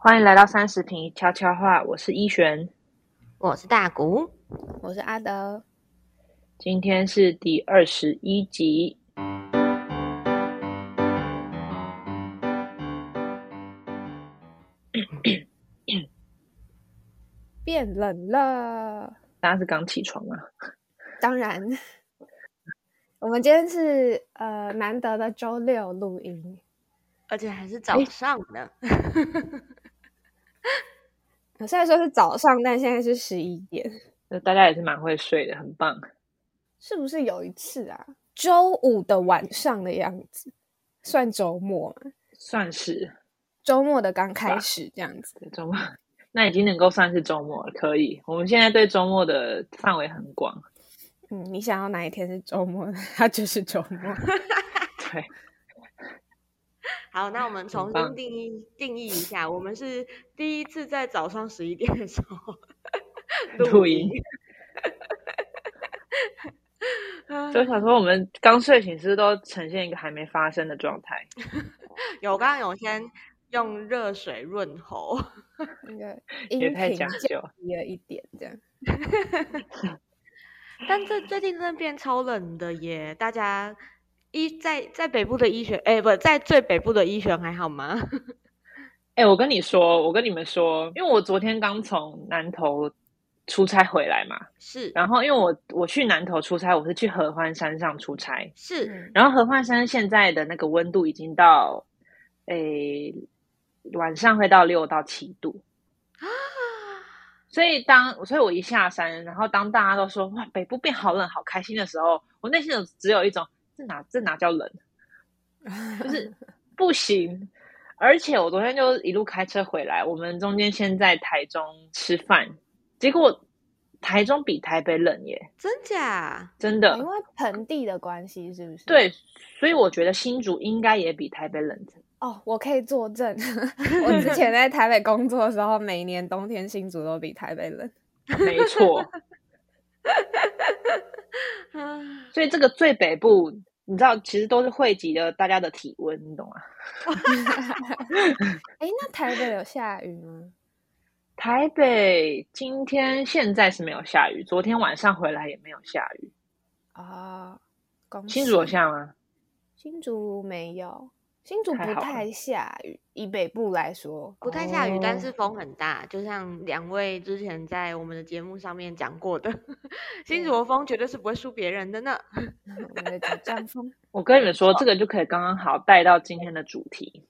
欢迎来到三十平悄悄话，我是一璇，我是大谷，我是阿德。今天是第二十一集。变冷了，大家是刚起床吗？当然，我们今天是呃难得的周六录音，而且还是早上呢。虽然说是早上，但现在是十一点。那大家也是蛮会睡的，很棒。是不是有一次啊？周五的晚上的样子，算周末吗？算是周末的刚开始这样子。周末 那已经能够算是周末了，可以。我们现在对周末的范围很广。嗯，你想要哪一天是周末，它就是周末。对。好，那我们重新定义定义一下，我们是第一次在早上十一点的时候 录音。就想说，我们刚睡醒，是不是都呈现一个还没发生的状态？有，刚刚有先用热水润喉，那个 也太讲究了一点，这样。但这最近真的变超冷的耶，大家。医在在北部的医学，哎，不在最北部的医学还好吗？哎，我跟你说，我跟你们说，因为我昨天刚从南投出差回来嘛，是。然后因为我我去南投出差，我是去合欢山上出差，是。然后合欢山现在的那个温度已经到，哎，晚上会到六到七度啊。所以当所以我一下山，然后当大家都说哇北部变好冷，好开心的时候，我内心有只有一种。这哪这哪叫冷？就是不行。而且我昨天就一路开车回来，我们中间先在台中吃饭，结果台中比台北冷耶！真假？真的？因为盆地的关系，是不是？对，所以我觉得新竹应该也比台北冷。哦，我可以作证，我之前在台北工作的时候，每年冬天新竹都比台北冷。没错。所以这个最北部。你知道，其实都是汇集了大家的体温，你懂吗？哎，那台北有下雨吗？台北今天现在是没有下雨，昨天晚上回来也没有下雨啊。新竹有下吗？新竹没有。新竹不太下雨，以北部来说不太下雨，但是风很大，就像两位之前在我们的节目上面讲过的，新竹的风绝对是不会输别人的呢。我们的江风，我跟你们说，这个就可以刚刚好带到今天的主题。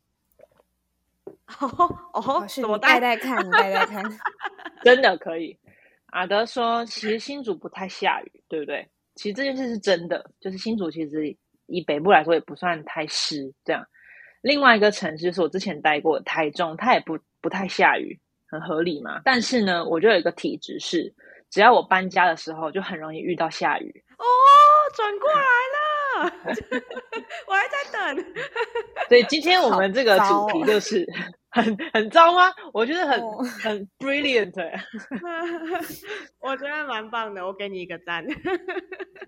哦哦，是我带带看，你带带看，真的可以。阿德说，其实新竹不太下雨，对不对？其实这件事是真的，就是新竹其实以北部来说也不算太湿，这样。另外一个城市是我之前待过台中，它也不不太下雨，很合理嘛。但是呢，我就有一个体质是，只要我搬家的时候，就很容易遇到下雨。哦，转过来了，我还在等。所以今天我们这个主题就是 很很糟吗？我觉得很很 brilliant，我觉得蛮棒的，我给你一个赞。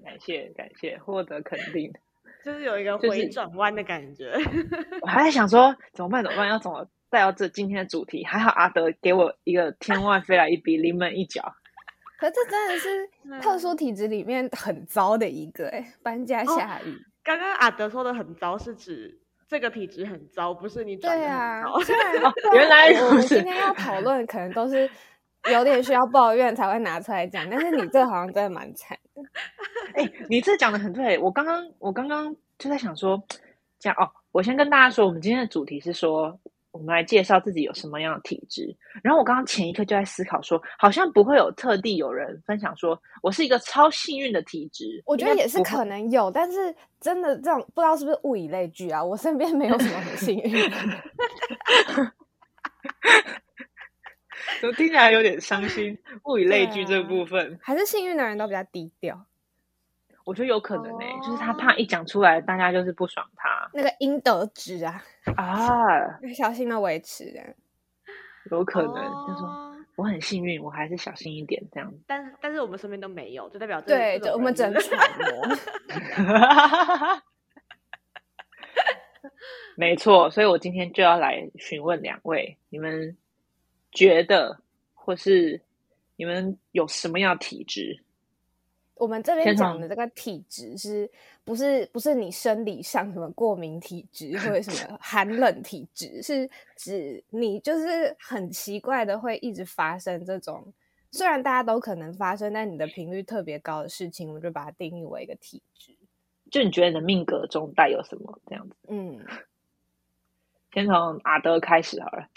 感谢感谢，获得肯定。就是有一个回转弯的感觉，我还在想说怎么办？怎么办？要怎么带到这今天的主题？还好阿德给我一个天外飞来一笔，临门一脚。可这真的是 特殊体质里面很糟的一个哎，搬家下雨。刚刚阿德说的很糟，是指这个体质很糟，不是你转对啊。原来我们今天要讨论，可能都是有点需要抱怨才会拿出来讲，但是你这好像真的蛮惨的。哎，你这讲的很对，我刚刚我刚刚就在想说，这样哦，我先跟大家说，我们今天的主题是说，我们来介绍自己有什么样的体质。然后我刚刚前一刻就在思考说，好像不会有特地有人分享说我是一个超幸运的体质。我觉得也是可能有，但是真的这样不知道是不是物以类聚啊？我身边没有什么很幸运的。怎么听起来有点伤心？物以类聚这部分，还是幸运的人都比较低调。我觉得有可能呢，就是他怕一讲出来，大家就是不爽他那个应得值啊啊，要小心的维持的，有可能就说我很幸运，我还是小心一点这样。但但是我们身边都没有，就代表对，我们只能揣摩。没错，所以我今天就要来询问两位，你们觉得，或是你们有什么样的体质？我们这边讲的这个体质是不是不是你生理上什么过敏体质或者什么寒冷体质，是指你就是很奇怪的会一直发生这种，虽然大家都可能发生，但你的频率特别高的事情，我们就把它定义为一个体质。就你觉得你的命格中带有什么这样子？嗯，先从阿德开始好了。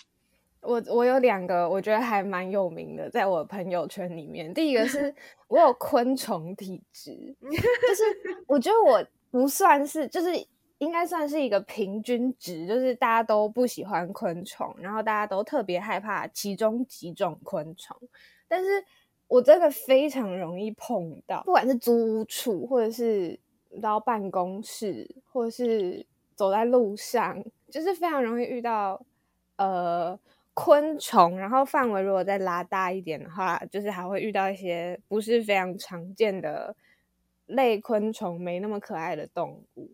我我有两个，我觉得还蛮有名的，在我朋友圈里面。第一个是我有昆虫体质，就是我觉得我不算是，就是应该算是一个平均值，就是大家都不喜欢昆虫，然后大家都特别害怕其中几种昆虫，但是我真的非常容易碰到，不管是租屋处，或者是到办公室，或者是走在路上，就是非常容易遇到呃。昆虫，然后范围如果再拉大一点的话，就是还会遇到一些不是非常常见的类昆虫，没那么可爱的动物。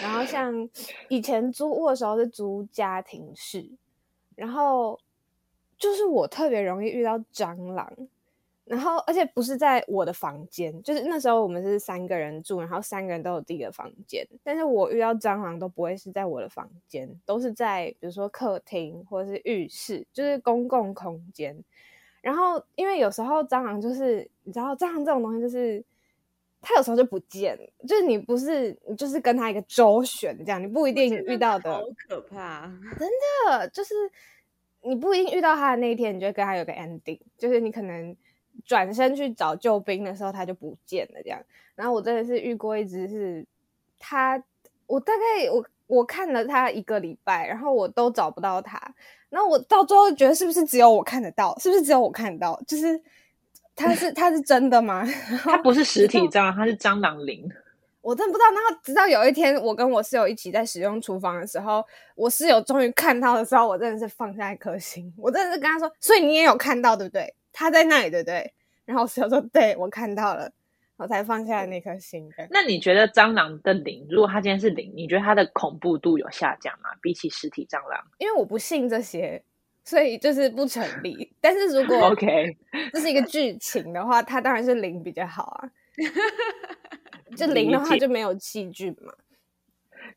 然后像 以前租屋的时候是租家庭式，然后就是我特别容易遇到蟑螂，然后而且不是在我的房间，就是那时候我们是三个人住，然后三个人都有自己的房间，但是我遇到蟑螂都不会是在我的房间，都是在比如说客厅或者是浴室，就是公共空间。然后因为有时候蟑螂就是你知道蟑螂这种东西就是它有时候就不见了，就是你不是你就是跟它一个周旋这样，你不一定遇到的好可怕。真的就是你不一定遇到它的那一天，你就会跟它有个 ending，就是你可能转身去找救兵的时候，他就不见了这样。然后我真的是遇过一只是他，我大概我我看了他一个礼拜，然后我都找不到他，然后我到最后觉得是不是只有我看得到？是不是只有我看得到？就是他是他是真的吗？它不是实体蟑螂，它是蟑螂灵。我真不知道。然后直到有一天，我跟我室友一起在使用厨房的时候，我室友终于看到的时候，我真的是放下一颗心。我真的是跟他说：“所以你也有看到，对不对？他在那里，对不对？”然后我室友说：“对，我看到了。”我才放下了那颗心。对那你觉得蟑螂的灵，如果它今天是零，你觉得它的恐怖度有下降吗？比起实体蟑螂因为我不信这些，所以就是不成立。但是如果？OK，这是一个剧情的话，它当然是零比较好啊。就零的话就没有细菌嘛。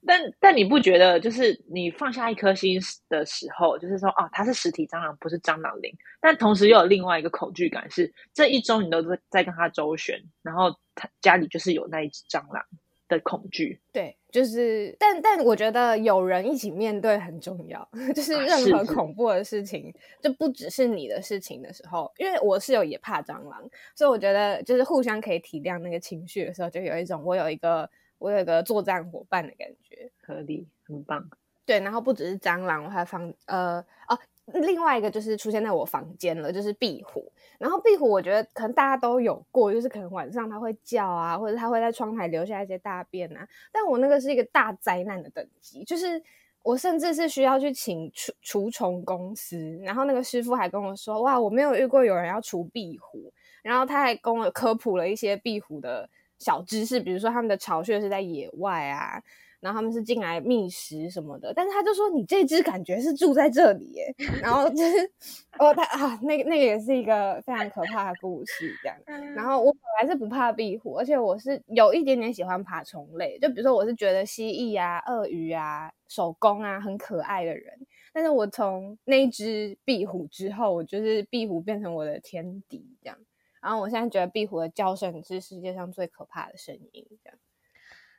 但但你不觉得，就是你放下一颗心的时候，就是说，哦，它是实体蟑螂，不是蟑螂灵。但同时又有另外一个恐惧感，是这一周你都在在跟它周旋，然后他家里就是有那一只蟑螂的恐惧。对，就是，但但我觉得有人一起面对很重要，就是啊任何恐怖的事情，就不只是你的事情的时候，因为我室友也怕蟑螂，所以我觉得就是互相可以体谅那个情绪的时候，就有一种我有一个我有一个作战伙伴的感觉。合理，很棒。对，然后不只是蟑螂，我还放呃哦，另外一个就是出现在我房间了，就是壁虎。然后壁虎，我觉得可能大家都有过，就是可能晚上它会叫啊，或者它会在窗台留下一些大便啊。但我那个是一个大灾难的等级，就是我甚至是需要去请除除虫公司，然后那个师傅还跟我说，哇，我没有遇过有人要除壁虎，然后他还跟我科普了一些壁虎的小知识，比如说他们的巢穴是在野外啊。然后他们是进来觅食什么的，但是他就说你这只感觉是住在这里耶，然后就是哦他啊那个那个也是一个非常可怕的故事这样。然后我本来是不怕壁虎，而且我是有一点点喜欢爬虫类，就比如说我是觉得蜥蜴啊、鳄鱼啊、手工啊很可爱的人，但是我从那只壁虎之后，我就是壁虎变成我的天敌这样。然后我现在觉得壁虎的叫声是世界上最可怕的声音，这样。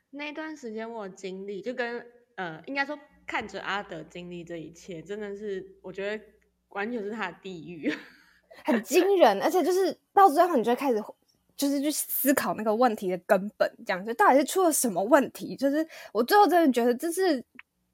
那段时间我有经历，就跟呃，应该说看着阿德经历这一切，真的是我觉得完全是他的地狱。很惊人，而且就是到最后，你就会开始就是去思考那个问题的根本，这样就到底是出了什么问题？就是我最后真的觉得这是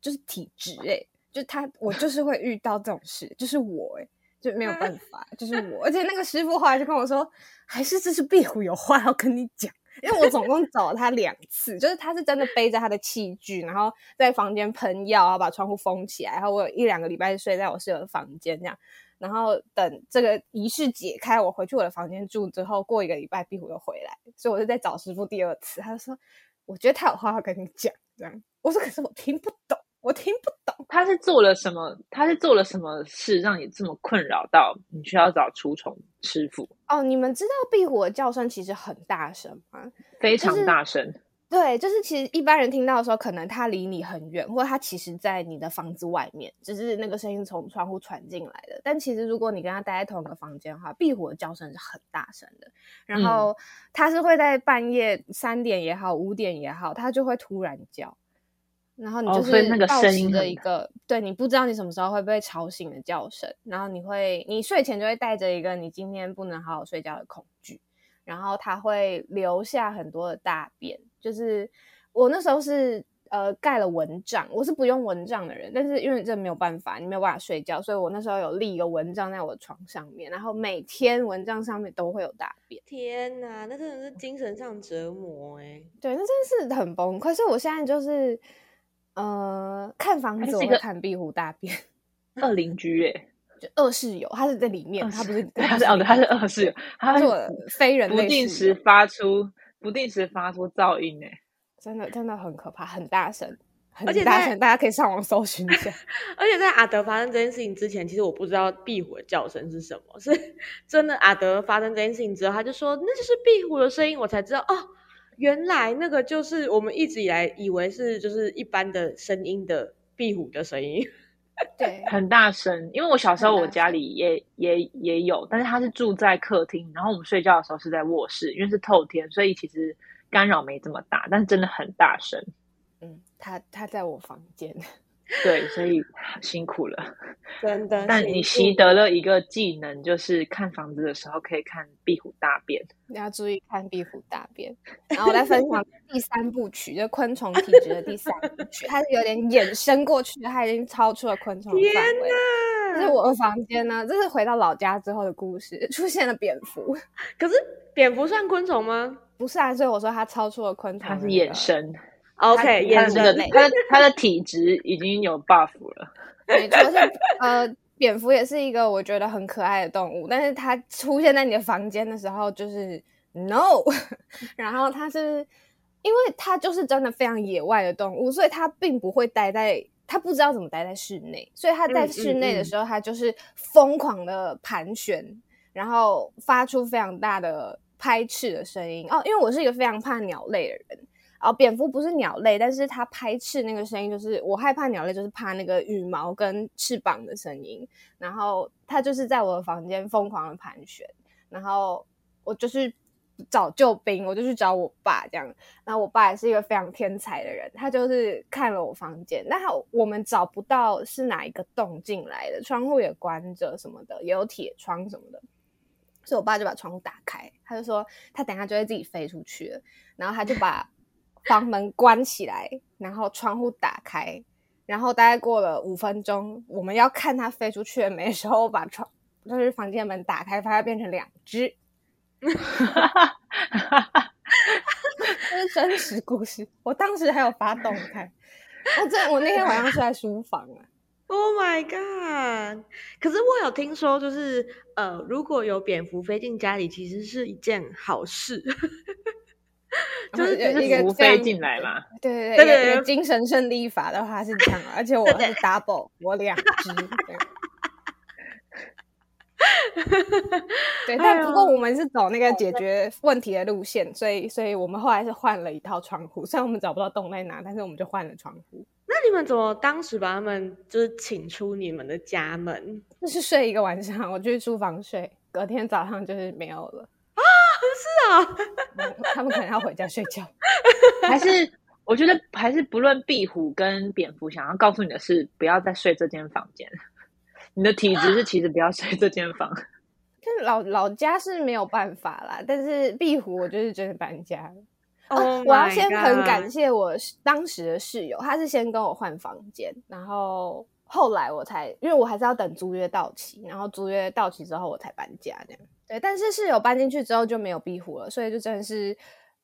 就是体质哎、就他我就是会遇到这种事，就是我哎、就没有办法，就是我，而且那个师傅后来就跟我说，还是这是壁虎有话要跟你讲。因为我总共找了他两次，就是他是真的背着他的器具，然后在房间喷药，然后把窗户封起来，然后我有一两个礼拜睡在我室友的房间这样，然后等这个仪式解开，我回去我的房间住之后，过一个礼拜壁虎又回来，所以我就在找师傅第二次，他就说，我觉得他有话要跟你讲，这样，我说可是我听不懂，我听不懂。他是做了什么？他是做了什么事让你这么困扰到你需要找除虫师傅？哦，你们知道壁虎的叫声其实很大声吗？非常大声。对，就是其实一般人听到的时候，可能它离你很远，或者它其实在你的房子外面，只是那个声音从窗户传进来的。但其实如果你跟它待在同一个房间的话，壁虎的叫声是很大声的。然后它是会在半夜三点也好，五点也好，它就会突然叫。然后你就是那个声音的一个，对你不知道你什么时候会被吵醒的叫声。然后你会，你睡前就会带着一个你今天不能好好睡觉的恐惧。然后它会留下很多的大便。就是我那时候是呃盖了蚊帐，我是不用蚊帐的人，但是因为这没有办法，你没有办法睡觉，所以我那时候有立一个蚊帐在我的床上面，然后每天蚊帐上面都会有大便。天哪，那真的是精神上折磨哎！对，那真的是很崩溃。所以我现在就是呃看房子我会看壁虎大便，二邻居哎，就二室友，他是在里面，他不是他 是哦对，他是二室友，他是非人不定时发出。不定时发出噪音哎，真的真的很可怕，很大声，很大声，大家可以上网搜寻一下。而且在阿德发生这件事情之前，其实我不知道壁虎的叫声是什么，是真的阿德发生这件事情之后，他就说那就是壁虎的声音，我才知道哦，原来那个就是我们一直以来以为是就是一般的声音的壁虎的声音。对，很大声，因为我小时候我家里也也也有，但是他是住在客厅，然后我们睡觉的时候是在卧室，因为是透天，所以其实干扰没这么大，但是真的很大声。嗯，他他在我房间。对，所以辛苦了，真的。但你习得了一个技能，就是看房子的时候可以看壁虎大便。你要注意看壁虎大便。然后我来分享第三部曲，就昆虫体质的第三部曲，它是有点衍生过去，它已经超出了昆虫范围。这是我的房间呢，这是回到老家之后的故事，出现了蝙蝠。可是蝙蝠算昆虫吗？不是啊，所以我说它超出了昆虫，它是衍生。OK，它的它的它的体质已经有 buff 了。没错，是呃，蝙蝠也是一个我觉得很可爱的动物，但是它出现在你的房间的时候就是 no。然后它是因为它就是真的非常野外的动物，所以它并不会待在，它不知道怎么待在室内，所以它在室内的时候，它就是疯狂的盘旋，然后发出非常大的拍翅的声音。哦，因为我是一个非常怕鸟类的人。哦，蝙蝠不是鸟类，但是它拍翅那个声音，就是我害怕鸟类，就是怕那个羽毛跟翅膀的声音。然后它就是在我的房间疯狂的盘旋，然后我就是找救兵，我就去找我爸这样。然后我爸也是一个非常天才的人，他就是看了我房间，那我们找不到是哪一个洞进来的，窗户也关着什么的，也有铁窗什么的，所以我爸就把窗户打开，他就说他等下就会自己飞出去了，然后他就把。房门关起来，然后窗户打开，然后大概过了五分钟，我们要看它飞出去了没？时候把窗就是房间门打开，发现变成两只，这是真实故事。我当时还有发动态，我这我那天晚上是在书房啊。Oh my god！可是我有听说，就是呃，如果有蝙蝠飞进家里，其实是一件好事。就是一个飞进来嘛，对对对对，精神胜利法的话是这样，而且我是 double，我两只。对，但不过我们是走那个解决问题的路线，所以所以我们后来是换了一套窗户，虽然我们找不到洞在哪，但是我们就换了窗户。那你们怎么当时把他们就是请出你们的家门？就是睡一个晚上，我去书房睡，隔天早上就是没有了。是啊，他们可能要回家睡觉。还是我觉得，还是不论壁虎跟蝙蝠，想要告诉你的是，不要再睡这间房间。你的体质是其实不要睡这间房。但老老家是没有办法啦。但是壁虎，我就是真的搬家了。哦，我要先很感谢我当时的室友，他是先跟我换房间，然后后来我才，因为我还是要等租约到期，然后租约到期之后我才搬家这样。对，但是室友搬进去之后就没有壁虎了，所以就真的是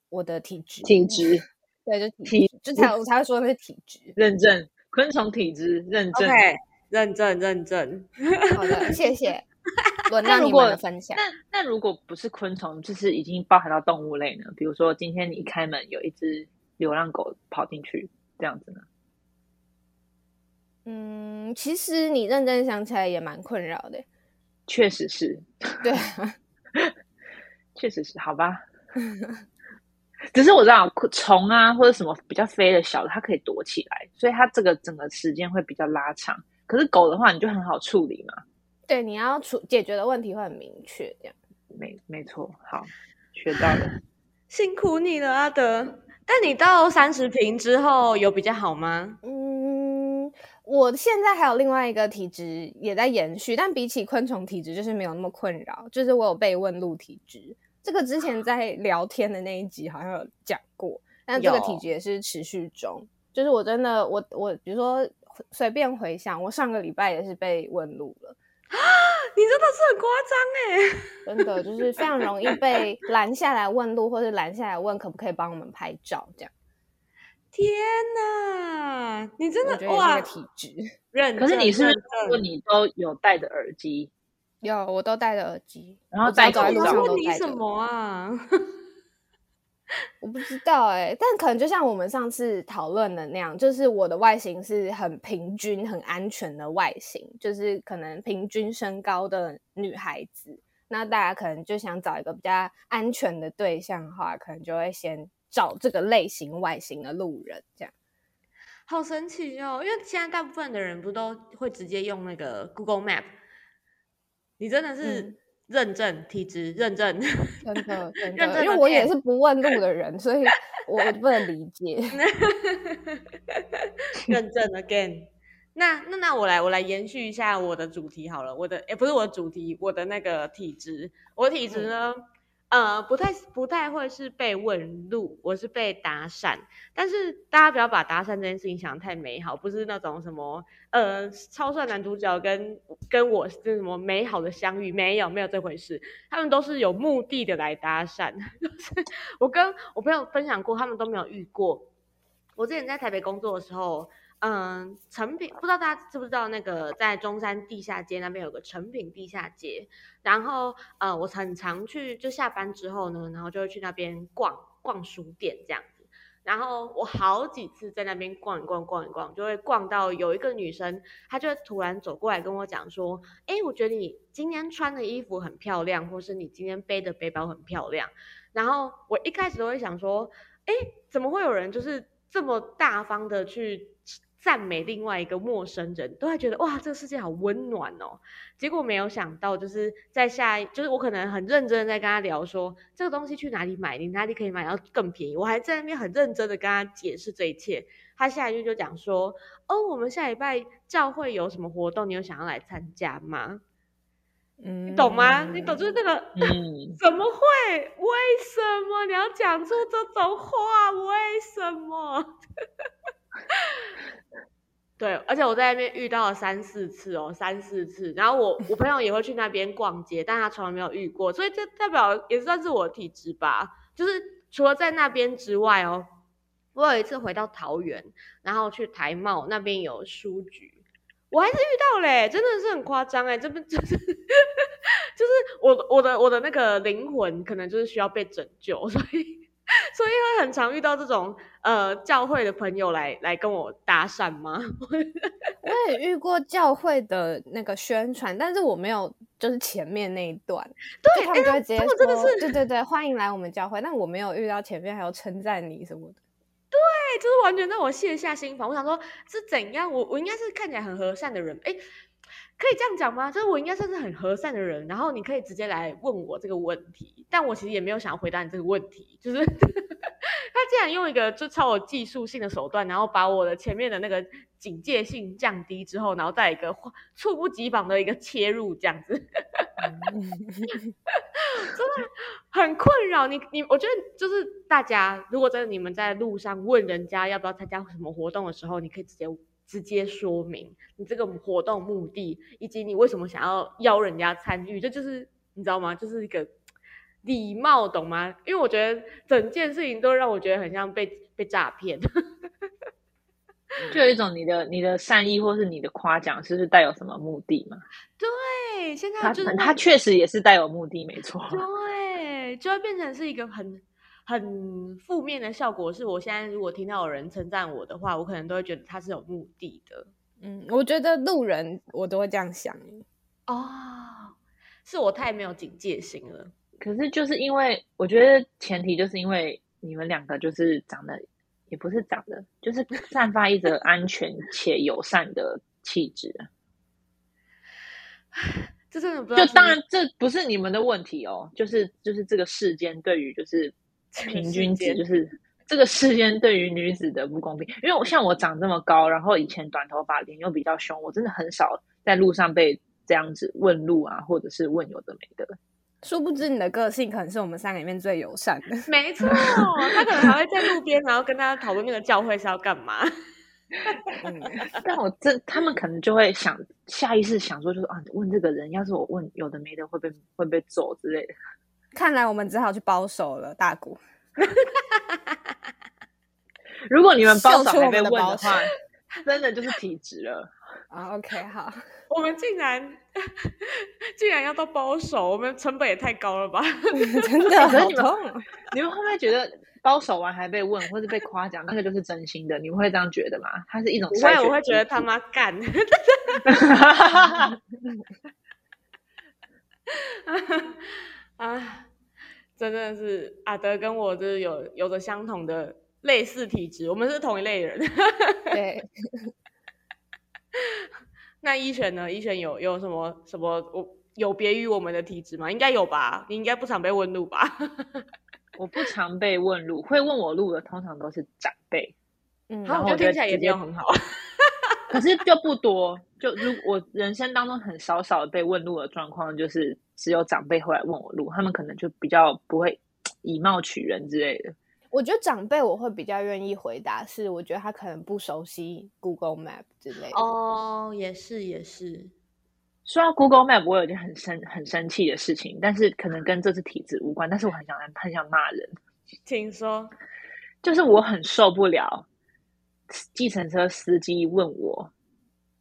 我的体质。体质，对，就体，就才我才会说那是体质认证，昆虫体质认证，认证认证。好的，谢谢。轮到你们的分享。那那如果不是昆虫，就是已经包含到动物类呢？比如说今天你一开门有一只流浪狗跑进去，这样子呢？嗯，其实你认真想起来也蛮困扰的。确实是，对，确实是，好吧。只是我知道虫啊或者什么比较飞的小的，它可以躲起来，所以它这个整个时间会比较拉长。可是狗的话，你就很好处理嘛。对，你要处解决的问题会很明确，这样。没没错，好，学到了，辛苦你了，阿德。但你到三十平之后有比较好吗？嗯，我现在还有另外一个体质也在延续，但比起昆虫体质，就是没有那么困扰。就是我有被问路体质，这个之前在聊天的那一集好像有讲过，但这个体质也是持续中。就是我真的，我我比如说随便回想，我上个礼拜也是被问路了。啊！你真的是很夸张哎，真的就是非常容易被拦下来问路，或是拦下来问可不可以帮我们拍照这样。天哪，你真的哇！体质认，可是你是说你都有戴着耳机？有，我都戴着耳机，然后在路上问你什么啊？我不知道哎，但可能就像我们上次讨论的那样，就是我的外形是很平均、很安全的外形，就是可能平均身高的女孩子。那大家可能就想找一个比较安全的对象的话，可能就会先找这个类型外形的路人。这样好神奇哦！因为现在大部分的人不都会直接用那个 Google Map？你真的是。认证体质，认证，真的，真的，因为我也是不问路的人，所以我不能理解。认证 again，那那那我来我来延续一下我的主题好了，我的诶不是我的主题，我的那个体质，我的体质呢？呃，不太不太会是被问路，我是被搭讪。但是大家不要把搭讪这件事情想太美好，不是那种什么呃超帅男主角跟跟我是什么美好的相遇，没有没有这回事。他们都是有目的的来搭讪。就是我跟我朋友分享过，他们都没有遇过。我之前在台北工作的时候。嗯，成品不知道大家知不知道，那个在中山地下街那边有个成品地下街，然后呃，我很常去，就下班之后呢，然后就会去那边逛逛书店这样子，然后我好几次在那边逛一逛逛一逛，就会逛到有一个女生，她就突然走过来跟我讲说，哎，我觉得你今天穿的衣服很漂亮，或是你今天背的背包很漂亮，然后我一开始都会想说，哎，怎么会有人就是这么大方的去。赞美另外一个陌生人，都会觉得哇，这个世界好温暖哦。结果没有想到，就是在下，就是我可能很认真的在跟他聊，说这个东西去哪里买，你哪里可以买到更便宜。我还在那边很认真的跟他解释这一切。他下一句就讲说，哦，我们下礼拜教会有什么活动，你有想要来参加吗？嗯，你懂吗？你懂就是那个，嗯，怎么会？为什么你要讲出这种话？为什么？对，而且我在那边遇到了三四次哦，三四次。然后我我朋友也会去那边逛街，但他从来没有遇过，所以这代表也算是我的体质吧。就是除了在那边之外哦，我有一次回到桃园，然后去台茂那边有书局，我还是遇到嘞，真的是很夸张哎，这边 就是就是我我的我的那个灵魂可能就是需要被拯救，所以。所以会很常遇到这种呃教会的朋友来来跟我搭讪吗？我也遇过教会的那个宣传，但是我没有就是前面那一段，对他们就会直接说，对对对，欢迎来我们教会。但我没有遇到前面还有称赞你什么的，对，就是完全让我卸下心防。我想说，是怎样？我我应该是看起来很和善的人，哎。可以这样讲吗？就是我应该算是很和善的人，然后你可以直接来问我这个问题，但我其实也没有想要回答你这个问题。就是 他竟然用一个就超有技术性的手段，然后把我的前面的那个警戒性降低之后，然后再一个猝不及防的一个切入，这样子，真的很困扰你。你我觉得就是大家如果真的你们在路上问人家要不要参加什么活动的时候，你可以直接。直接说明你这个活动目的，以及你为什么想要邀人家参与，这就是你知道吗？就是一个礼貌，懂吗？因为我觉得整件事情都让我觉得很像被被诈骗，就有一种你的你的善意或是你的夸奖，是不是带有什么目的嘛？对，现在就是他确实也是带有目的，没错。对，就会变成是一个很。很负面的效果是，我现在如果听到有人称赞我的话，我可能都会觉得他是有目的的。嗯，我觉得路人我都会这样想。哦，是我太没有警戒心了。可是就是因为我觉得前提就是因为你们两个就是长得也不是长得，就是散发一则安全且友善的气质。这真的不就当然这不是你们的问题哦，就是就是这个世间对于就是平均值就是。这个世间对于女子的不公平，因为我像我长这么高，然后以前短头发，脸又比较凶，我真的很少在路上被这样子问路啊，或者是问有的没的。殊不知你的个性可能是我们三个里面最友善的。没错，他可能还会在路边，然后跟大家讨论那个教会是要干嘛。嗯但我这，他们可能就会想下意识想说，就是啊，问这个人，要是我问有的没的，会被会被揍之类的。看来我们只好去包手了，大姑。如果你们包手还被问的话，真的就是体质了 啊。OK，好，我们竟然竟然要到包手，我们成本也太高了吧？真的好痛！你们会不会觉得包手完还被问，或者被夸奖，那个就是真心的？你们会这样觉得吗？它是一种，我我会觉得他妈干。啊，真的是阿德跟我就是有有着相同的。类似体质，我们是同一类人。对。那一璇呢？一璇有有什么什么？我有别于我们的体质吗？应该有吧？你应该不常被问路吧？我不常被问路，会问我路的通常都是长辈。嗯，然后我觉得听起来也没有很好。可是就不多，就如我人生当中很少少被问路的状况，就是只有长辈会来问我路，他们可能就比较不会以貌取人之类的。我觉得长辈我会比较愿意回答，是我觉得他可能不熟悉 Google Map 之类的。哦，也是也是。说到 Google Map，我有一件很生很生气的事情，但是可能跟这次体质无关，但是我很想很想骂人。请说。就是我很受不了计程车司机问我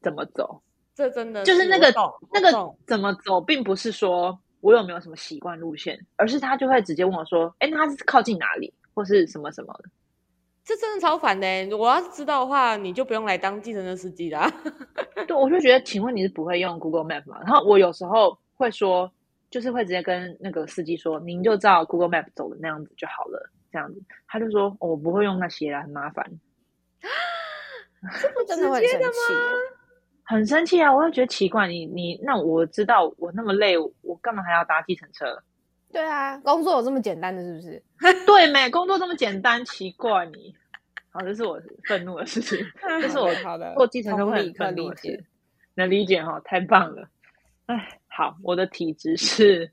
怎么走，这真的就是那个那个怎么走，并不是说我有没有什么习惯路线，而是他就会直接问我说：“哎，那他是靠近哪里？”或是什么什么的，这真的超烦的。我要是知道的话，你就不用来当计程车司机啦。对，我就觉得，请问你是不会用 Google Map 吗？然后我有时候会说，就是会直接跟那个司机说，您就照 Google Map 走的那样子就好了。这样子，他就说，我不会用那些啦，很麻烦。这么直接的吗？很生气啊！我会觉得奇怪，你你那我知道我那么累，我干嘛还要搭计程车？对啊，工作有这么简单的是不是？对没？工作这么简单，奇怪你。好，这是我愤怒的事情，这是我好的做继承人会很理解，能理解哈，太棒了。哎，好，我的体质是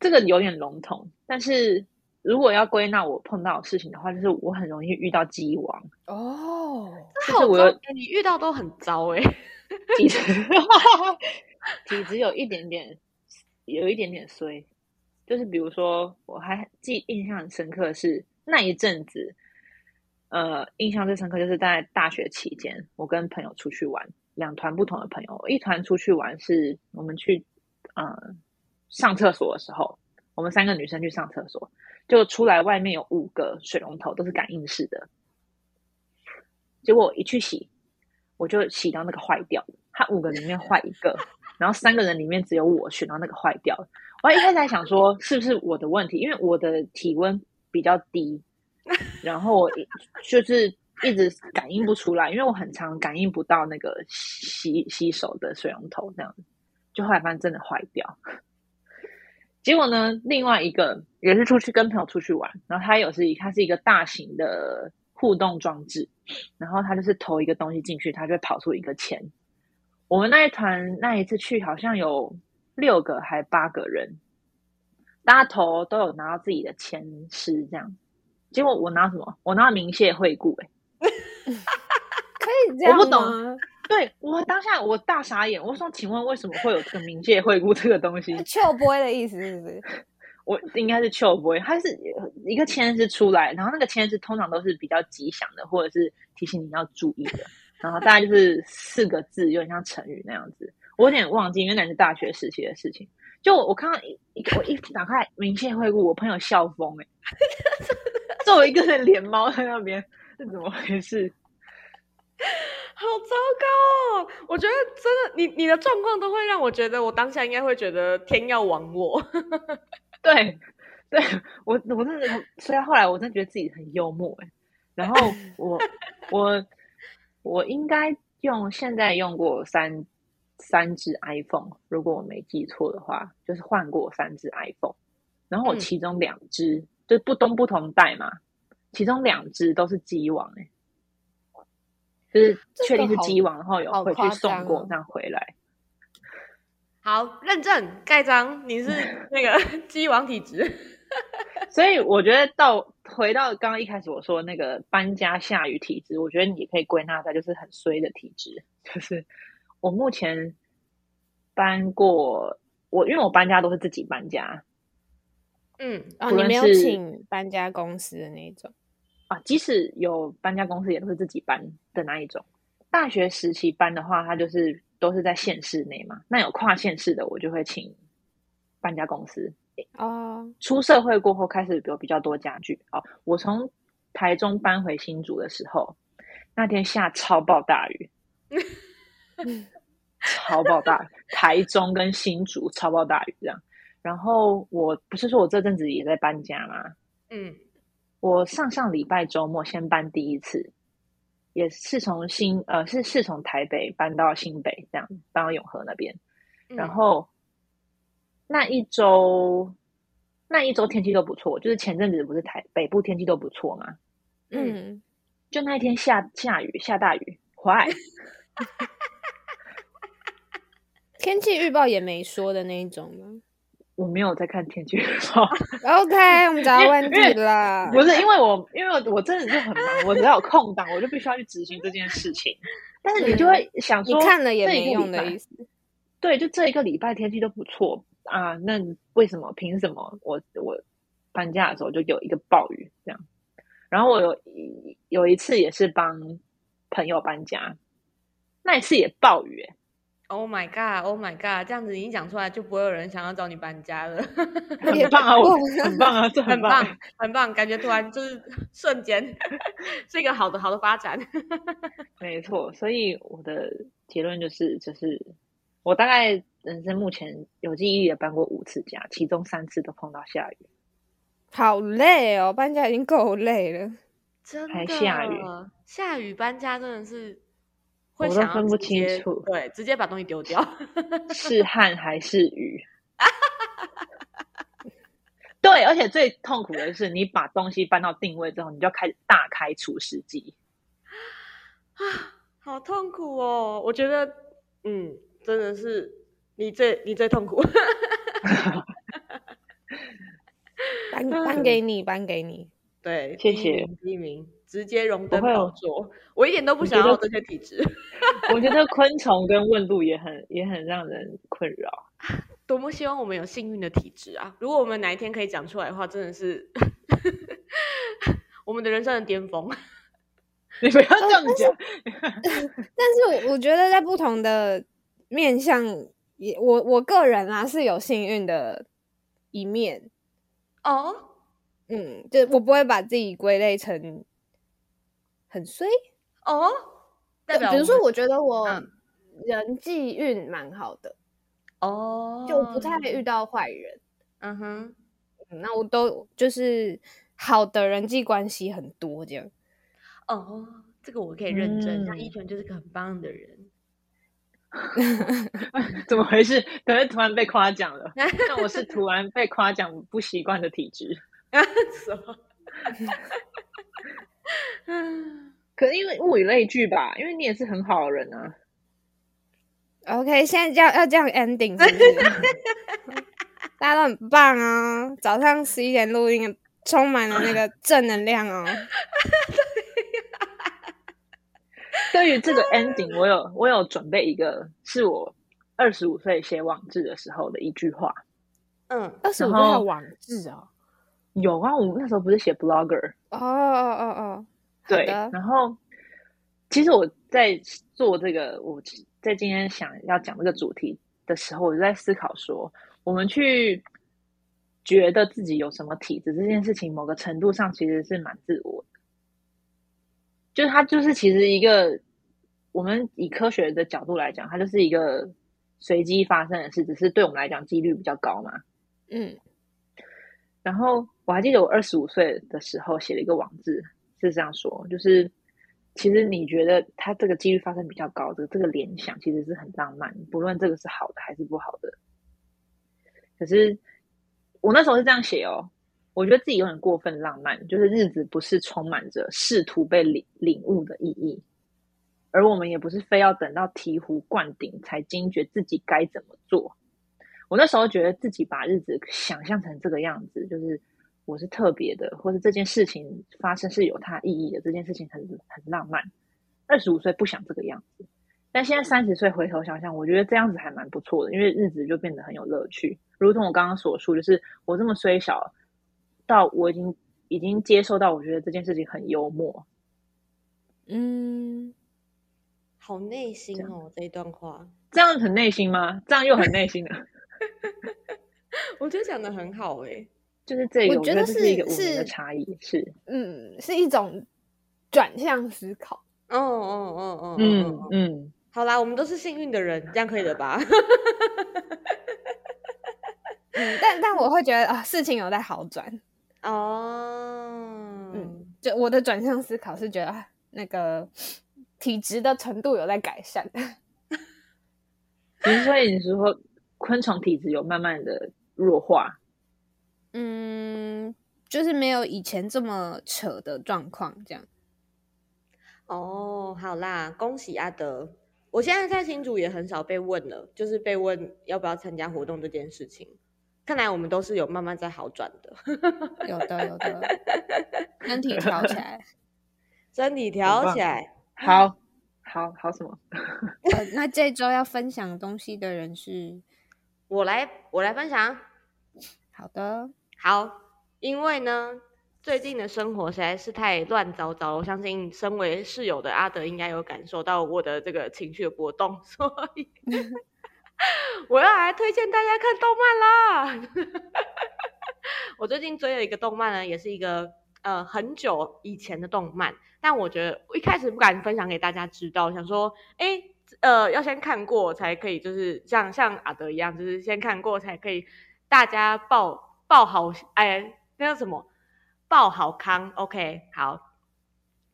这个有点笼统，但是如果要归纳我碰到的事情的话，就是我很容易遇到鸡王哦。就是我你遇到都很糟哎，体质 体质有一点点。有一点点衰，就是比如说，我还记印象很深刻是那一阵子，呃，印象最深刻就是在大学期间，我跟朋友出去玩，两团不同的朋友，一团出去玩是我们去，呃，上厕所的时候，我们三个女生去上厕所，就出来外面有五个水龙头都是感应式的，结果一去洗，我就洗到那个坏掉，它五个里面坏一个。然后三个人里面只有我选到那个坏掉，我一开始还想说是不是我的问题，因为我的体温比较低，然后我就是一直感应不出来，因为我很常感应不到那个洗洗手的水龙头这样子，就后来发现真的坏掉。结果呢，另外一个也是出去跟朋友出去玩，然后他有是它是一个大型的互动装置，然后他就是投一个东西进去，他就会跑出一个钱。我们那一团那一次去，好像有六个还八个人，大家投都有拿到自己的签诗，这样。结果我拿什么？我拿明谢惠顾，哎，可以这样我不懂，对我当下我大傻眼，我说：“请问为什么会有这个冥界惠顾这个东西？” 秋波的意思是不是？我应该是秋波，它是一个签是出来，然后那个签是通常都是比较吉祥的，或者是提醒你要注意的。然后大概就是四个字，有点像成语那样子。我有点忘记，因为那是大学时期的事情。就我看到一我一打开冥界惠顾，我朋友笑疯哎，作为一个人连猫在那边是怎么回事？好糟糕哦！我觉得真的，你你的状况都会让我觉得，我当下应该会觉得天要亡我。对，对我我真的，所以后来我真的觉得自己很幽默哎。然后我 我我应该用现在用过三三只 iPhone，如果我没记错的话，就是换过三只 iPhone。然后我其中两只就不东不同代嘛，其中两只都是机王哎，就是确定是鸡王，然后有回去送过这样回来。好，认证盖章，你是 那个 鸡王体质。所以我觉得到回到刚刚一开始我说那个搬家下雨体质，我觉得你可以归纳在就是很衰的体质。就是我目前搬过，我因为我搬家都是自己搬家。嗯，哦，你没有请搬家公司的那种啊？即使有搬家公司，也都是自己搬的那一种。大学时期搬的话，它就是都是在县市内嘛。那有跨县市的，我就会请搬家公司。哦，出社会过后开始有比较多家具。哦，我从台中搬回新竹的时候，那天下超暴大雨，超暴大，台中跟新竹超暴大雨这样。然后我不是说我这阵子也在搬家吗？嗯，我上上礼拜周末先搬第一次，也是从新呃是是从台北搬到新北，这样搬到永和那边。然后那一周那一周天气都不错，就是前阵子不是台北部天气都不错嘛？嗯，就那一天下下雨下大雨，坏。天气预报也没说的那一种吗？我没有在看天气预报。OK，我们找到问题了。不是因为我，因为我真的就很忙，我只要有空档，我就必须要去执行这件事情。但是你就会想说，你看了也没用的意思。对，就这一个礼拜天气都不错啊，那为什么？凭什么？我我搬家的时候就有一个暴雨这样。然后我有有一次也是帮朋友搬家，那一次也暴雨。Oh my god! Oh my god! 这样子你讲出来，就不会有人想要找你搬家了。很棒啊，很棒啊，这很棒，很棒，感觉突然就是瞬间是一个好的好的发展。没错，所以我的结论就是，就是我大概人生目前有记忆的搬过五次家，其中三次都碰到下雨，好累哦，搬家已经够累了，真的还下雨，下雨搬家真的是。我都分不清楚，对，直接把东西丢掉，是汗还是雨？对，而且最痛苦的是，你把东西搬到定位之后，你就要开始大开除湿机，啊，好痛苦哦！我觉得，嗯，真的是你最你最痛苦，搬搬给你，搬给你，对，谢谢第一名。直接荣登宝座，我一点都不想要这些体质。我觉得昆虫跟问路也很也很让人困扰。多么希望我们有幸运的体质啊！如果我们哪一天可以讲出来的话，真的是 我们的人生的巅峰。你不要这样讲。但是我觉得在不同的面向，也我我个人啊是有幸运的一面哦。嗯，就我不会把自己归类成。很衰哦，比如说，我觉得我人际运蛮好的哦，就不太遇到坏人。嗯哼，那我都就是好的人际关系很多这样。哦，这个我可以认证，像一拳就是个很棒的人。怎么回事？可是突然被夸奖了。那我是突然被夸奖不习惯的体质。什么？嗯，可是因为物以类聚吧，因为你也是很好的人啊。OK，现在要要这样 ending，是不是？大家都很棒啊！早上十一点录音，充满了那个正能量哦。对于这个 ending，我有我有准备一个，是我二十五岁写网志的时候的一句话。嗯，二十五岁的网志哦。有啊，我们那时候不是写 blogger 哦哦哦哦，对。然后，其实我在做这个，我在今天想要讲这个主题的时候，我就在思考说，我们去觉得自己有什么体质这件事情，某个程度上其实是蛮自我的，就是它就是其实一个我们以科学的角度来讲，它就是一个随机发生的事，只是对我们来讲几率比较高嘛。嗯然后我还记得我二十五岁的时候写了一个网志，是这样说，就是其实你觉得它这个几率发生比较高的这个联想，其实是很浪漫，不论这个是好的还是不好的。可是我那时候是这样写哦，我觉得自己有点过分浪漫，就是日子不是充满着试图被领领悟的意义，而我们也不是非要等到醍醐灌顶才惊觉自己该怎么做。我那时候觉得自己把日子想象成这个样子，就是我是特别的，或是这件事情发生是有它意义的，这件事情很很浪漫。二十五岁不想这个样子，但现在三十岁回头想想，我觉得这样子还蛮不错的，因为日子就变得很有乐趣。如同我刚刚所述，就是我这么虽小，到我已经已经接受到，我觉得这件事情很幽默。嗯，好内心哦，这一段话，这样很内心吗？这样又很内心的。我觉得讲的很好哎、就是这个，我觉得是一个是差异，是，嗯，是一种转向思考。哦哦哦哦，嗯嗯嗯，嗯，好啦，我们都是幸运的人，这样可以了吧？嗯，但但我会觉得啊，事情有在好转。哦，嗯，就我的转向思考是觉得啊那个体质的程度有在改善。其实所以你是说昆虫体质有慢慢的弱化，嗯，就是没有以前这么扯的状况，这样。哦，好啦，恭喜阿德！我现在在新竹也很少被问了，就是被问要不要参加活动这件事情。看来我们都是有慢慢在好转的，有的有的，身体调起来。身体调起来。好，好，好什么？呃，那这周要分享东西的人是我来，我来分享。好的，好，因为呢，最近的生活实在是太乱糟糟，我相信身为室友的阿德应该有感受到我的这个情绪的波动，所以 我要来推荐大家看动漫啦。我最近追了一个动漫呢，也是一个呃很久以前的动漫，但我觉得我一开始不敢分享给大家知道，想说，哎，呃，要先看过才可以，就是像像阿德一样，就是先看过才可以，大家报爆好，哎，那叫什么？爆好康，OK，好。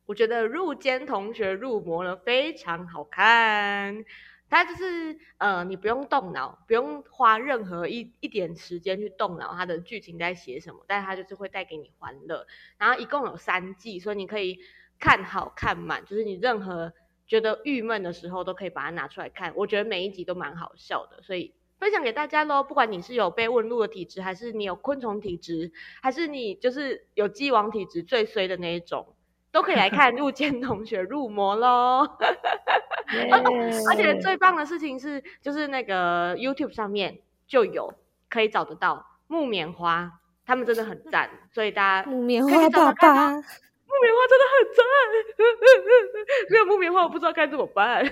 我觉得入间同学入魔了非常好看，它就是呃，你不用动脑，不用花任何一一点时间去动脑，它的剧情在写什么，但是它就是会带给你欢乐。然后一共有三季，所以你可以看好看满，就是你任何觉得郁闷的时候都可以把它拿出来看。我觉得每一集都蛮好笑的，所以分享给大家喽。不管你是有被问路的体质，还是你有昆虫体质，还是你就是有鸡王体质最衰的那一种，都可以来看入间 同学入魔喽。而且最棒的事情是，就是那个 YouTube 上面就有可以找得到木棉花，他们真的很赞，所以大家木棉花爸爸，木棉花真的很赞，没有木棉花我不知道该怎么办。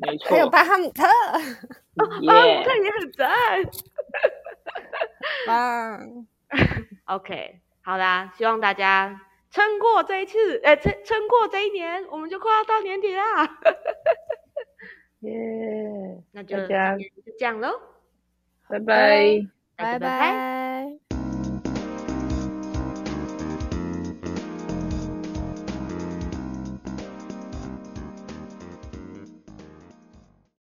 没错，还有巴哈姆特，啊，耶我看也很赞。棒！OK，好啦，希望大家撑过这一次，呃，撑撑过这一年，我们就快要到年底啦。耶，那就大家今天就这样喽，拜拜拜。拜。